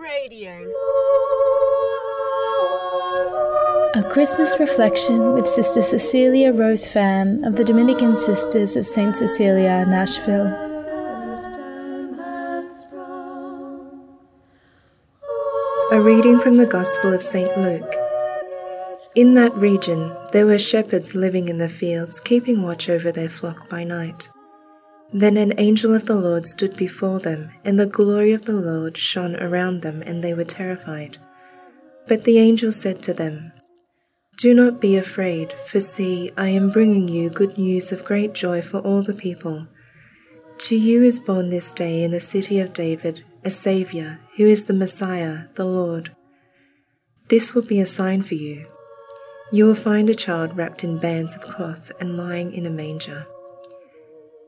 Radio. A Christmas reflection with Sister Cecilia Rose Pham of the Dominican Sisters of St. Cecilia, Nashville. A reading from the Gospel of St. Luke. In that region there were shepherds living in the fields, keeping watch over their flock by night. Then an angel of the Lord stood before them, and the glory of the Lord shone around them, and they were terrified. But the angel said to them, Do not be afraid, for see, I am bringing you good news of great joy for all the people. To you is born this day in the city of David a Saviour, who is the Messiah, the Lord. This will be a sign for you. You will find a child wrapped in bands of cloth and lying in a manger.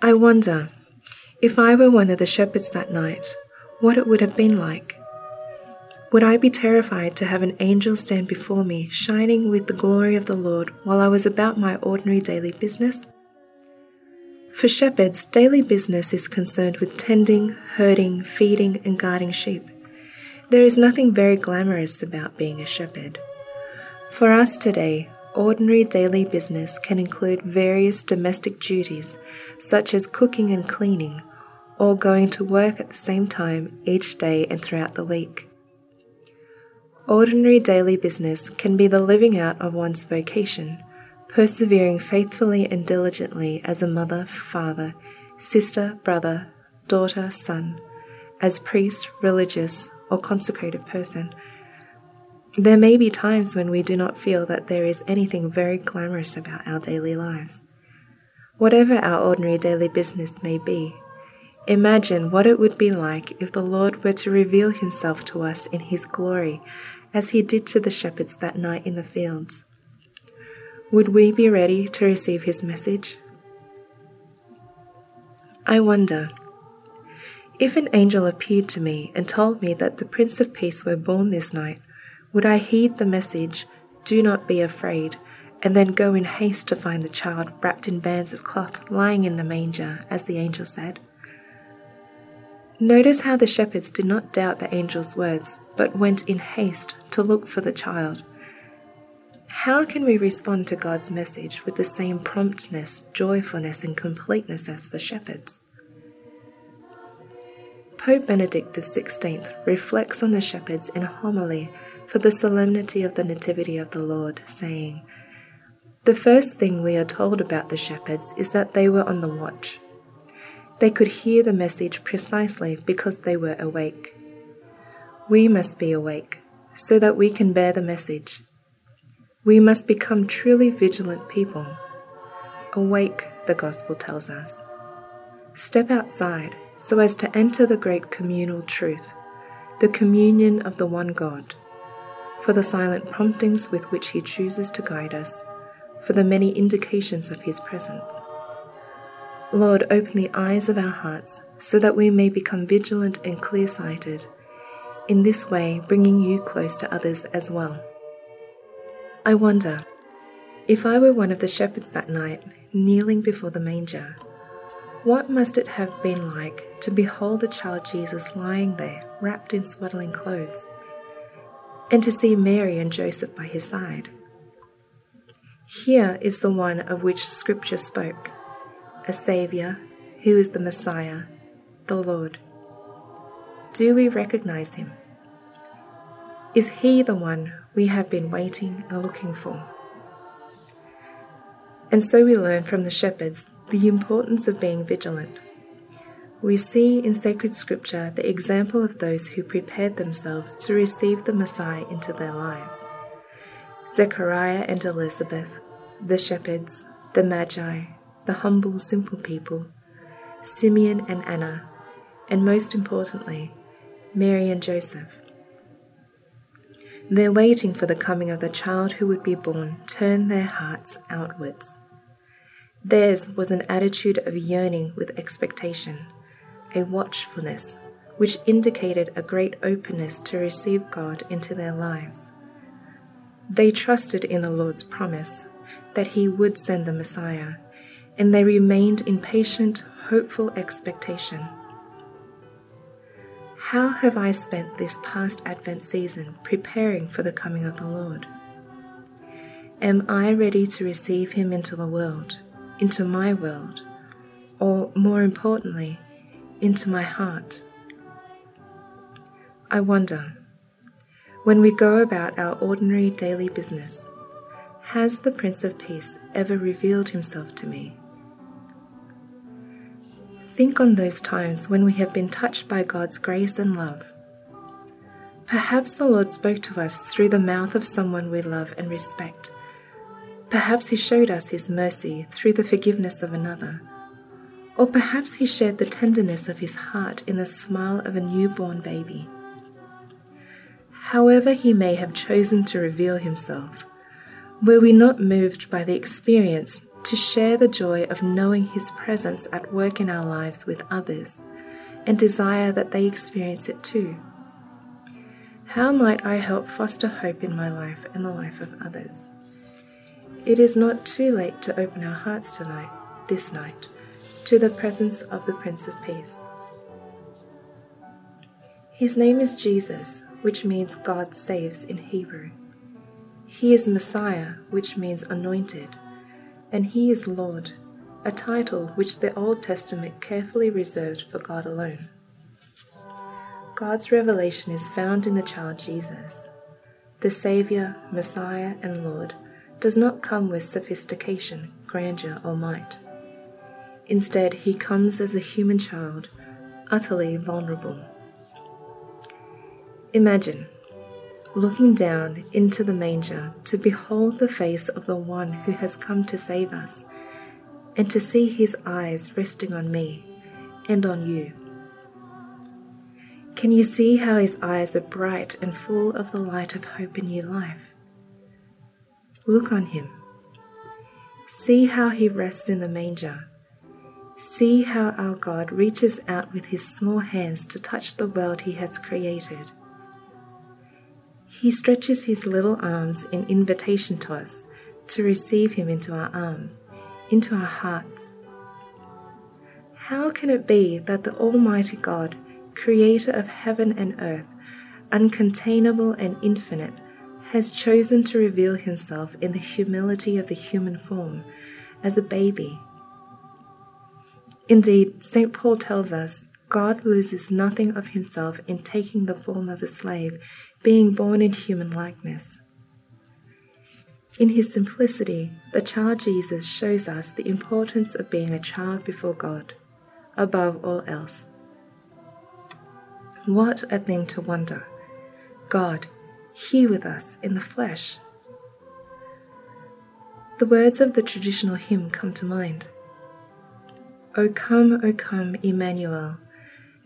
I wonder, if I were one of the shepherds that night, what it would have been like. Would I be terrified to have an angel stand before me, shining with the glory of the Lord, while I was about my ordinary daily business? For shepherds, daily business is concerned with tending, herding, feeding, and guarding sheep. There is nothing very glamorous about being a shepherd. For us today, ordinary daily business can include various domestic duties such as cooking and cleaning, or going to work at the same time each day and throughout the week. Ordinary daily business can be the living out of one's vocation, persevering faithfully and diligently as a mother, father, sister, brother, daughter, son, as priest, religious, or consecrated person. There may be times when we do not feel that there is anything very glamorous about our daily lives. Whatever our ordinary daily business may be, imagine what it would be like if the Lord were to reveal himself to us in his glory, as he did to the shepherds that night in the fields. Would we be ready to receive his message? I wonder. If an angel appeared to me and told me that the Prince of Peace were born this night, would I heed the message, Do not be afraid, and then go in haste to find the child wrapped in bands of cloth lying in the manger, as the angel said. Notice how the shepherds did not doubt the angel's words, but went in haste to look for the child. How can we respond to God's message with the same promptness, joyfulness, and completeness as the shepherds? Pope Benedict XVI reflects on the shepherds in a homily for the solemnity of the Nativity of the Lord, saying, the first thing we are told about the shepherds is that they were on the watch. They could hear the message precisely because they were awake. We must be awake so that we can bear the message. We must become truly vigilant people. Awake, the Gospel tells us. Step outside so as to enter the great communal truth, the communion of the one God, for the silent promptings with which He chooses to guide us for the many indications of His presence. Lord, open the eyes of our hearts so that we may become vigilant and clear sighted, in this way bringing you close to others as well. I wonder, if I were one of the shepherds that night, kneeling before the manger, what must it have been like to behold the child Jesus lying there, wrapped in swaddling clothes, and to see Mary and Joseph by his side? Here is the one of which Scripture spoke a Saviour who is the Messiah, the Lord. Do we recognize him? Is he the one we have been waiting and looking for? And so we learn from the shepherds the importance of being vigilant. We see in sacred scripture the example of those who prepared themselves to receive the Messiah into their lives. Zechariah and Elizabeth, the shepherds, the Magi, the humble, simple people, Simeon and Anna, and most importantly, Mary and Joseph. Their waiting for the coming of the child who would be born turned their hearts outwards. Theirs was an attitude of yearning with expectation, a watchfulness which indicated a great openness to receive God into their lives. They trusted in the Lord's promise that He would send the Messiah, and they remained in patient, hopeful expectation. How have I spent this past Advent season preparing for the coming of the Lord? Am I ready to receive Him into the world, into my world, or more importantly, into my heart? I wonder, when we go about our ordinary daily business, has the Prince of Peace ever revealed himself to me? Think on those times when we have been touched by God's grace and love. Perhaps the Lord spoke to us through the mouth of someone we love and respect. Perhaps He showed us His mercy through the forgiveness of another. Or perhaps He shared the tenderness of His heart in the smile of a newborn baby. However, He may have chosen to reveal Himself, were we not moved by the experience to share the joy of knowing His presence at work in our lives with others and desire that they experience it too. How might I help foster hope in my life and the life of others? It is not too late to open our hearts tonight, this night, to the presence of the Prince of Peace. His name is Jesus, which means God saves in Hebrew. He is Messiah, which means anointed and He is Lord, a title which the Old Testament carefully reserved for God alone. God's revelation is found in the child Jesus. The Saviour, Messiah, and Lord does not come with sophistication, grandeur, or might. Instead, he comes as a human child, utterly vulnerable. Imagine looking down into the manger to behold the face of the one who has come to save us, and to see his eyes resting on me and on you. Can you see how his eyes are bright and full of the light of hope in new life? Look on him. See how he rests in the manger. See how our God reaches out with his small hands to touch the world he has created he stretches his little arms in invitation to us to receive him into our arms, into our hearts. How can it be that the Almighty God, creator of heaven and earth, uncontainable and infinite, has chosen to reveal himself in the humility of the human form as a baby? Indeed, St. Paul tells us God loses nothing of himself in taking the form of a slave being born in human likeness. In his simplicity, the child Jesus shows us the importance of being a child before God, above all else. What a thing to wonder! God, here with us in the flesh. The words of the traditional hymn come to mind. O come, O come, Emmanuel,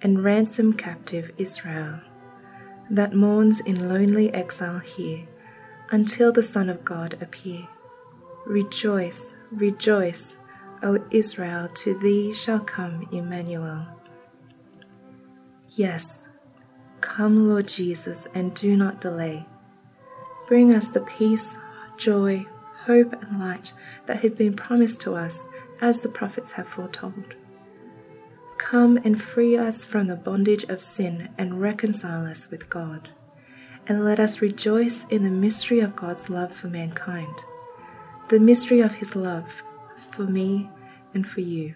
and ransom captive Israel that mourns in lonely exile here until the Son of God appear. Rejoice, rejoice, O Israel, to thee shall come Emmanuel. Yes, come, Lord Jesus, and do not delay. Bring us the peace, joy, hope, and light that has been promised to us as the prophets have foretold. Come and free us from the bondage of sin and reconcile us with God. And let us rejoice in the mystery of God's love for mankind, the mystery of His love for me and for you.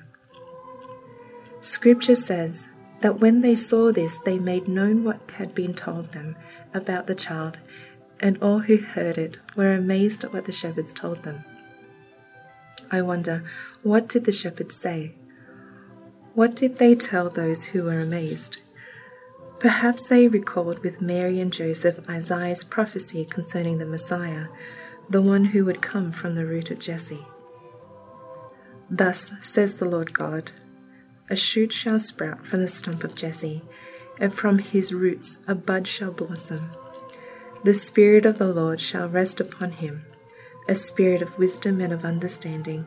Scripture says that when they saw this, they made known what had been told them about the child, and all who heard it were amazed at what the shepherds told them. I wonder, what did the shepherds say? What did they tell those who were amazed? Perhaps they recalled with Mary and Joseph Isaiah's prophecy concerning the Messiah, the one who would come from the root of Jesse. Thus says the Lord God A shoot shall sprout from the stump of Jesse, and from his roots a bud shall blossom. The Spirit of the Lord shall rest upon him a spirit of wisdom and of understanding,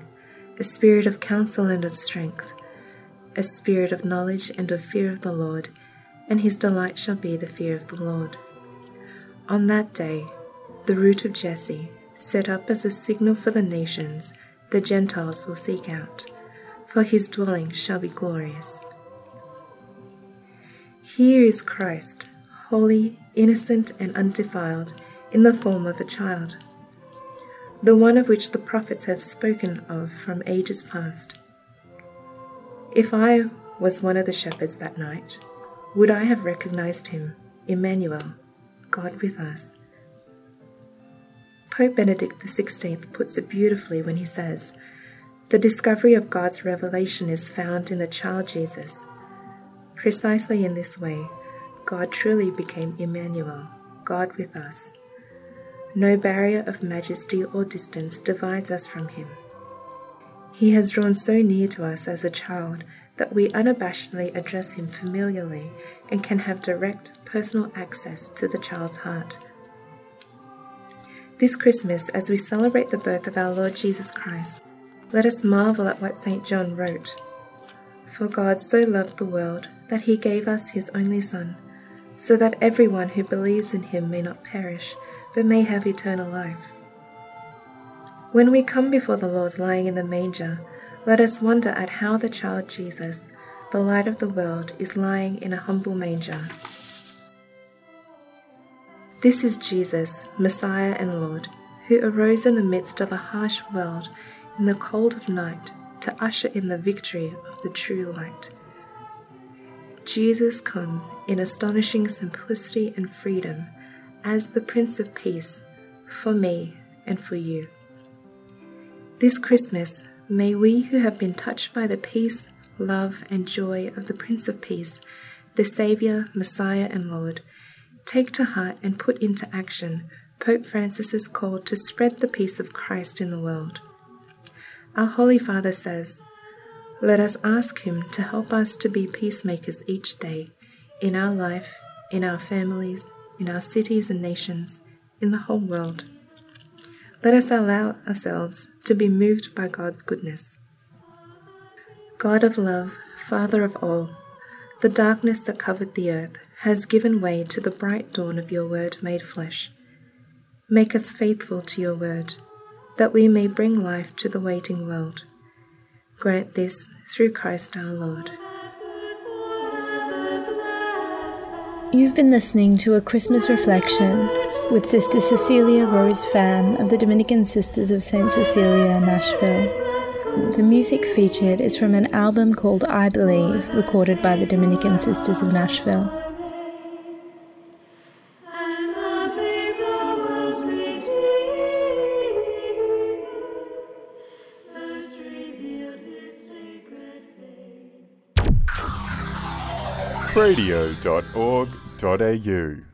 a spirit of counsel and of strength, a spirit of knowledge and of fear of the Lord and his delight shall be the fear of the Lord. On that day, the root of Jesse, set up as a signal for the nations, the Gentiles will seek out, for his dwelling shall be glorious. Here is Christ, holy, innocent, and undefiled, in the form of a child, the one of which the prophets have spoken of from ages past. If I was one of the shepherds that night, would I have recognized him, Emmanuel, God with us? Pope Benedict XVI puts it beautifully when he says, The discovery of God's revelation is found in the child Jesus. Precisely in this way, God truly became Emmanuel, God with us. No barrier of majesty or distance divides us from him. He has drawn so near to us as a child that we unabashedly address him familiarly and can have direct personal access to the child's heart. This Christmas, as we celebrate the birth of our Lord Jesus Christ, let us marvel at what St. John wrote. For God so loved the world that he gave us his only Son, so that everyone who believes in him may not perish, but may have eternal life. When we come before the Lord lying in the manger, let us wonder at how the child Jesus, the light of the world, is lying in a humble manger. This is Jesus, Messiah and Lord, who arose in the midst of a harsh world in the cold of night to usher in the victory of the true light. Jesus comes in astonishing simplicity and freedom as the Prince of Peace for me and for you. This Christmas, May we who have been touched by the peace, love, and joy of the Prince of Peace, the Saviour, Messiah, and Lord, take to heart and put into action Pope Francis's call to spread the peace of Christ in the world. Our Holy Father says, Let us ask Him to help us to be peacemakers each day, in our life, in our families, in our cities and nations, in the whole world. Let us allow ourselves to be moved by God's goodness. God of love, Father of all, the darkness that covered the earth has given way to the bright dawn of your word made flesh. Make us faithful to your word, that we may bring life to the waiting world. Grant this through Christ our Lord. You've been listening to a Christmas reflection with Sister Cecilia Rose Pham of the Dominican Sisters of St. Cecilia, Nashville. The music featured is from an album called I Believe, recorded by the Dominican Sisters of Nashville. radio.org.au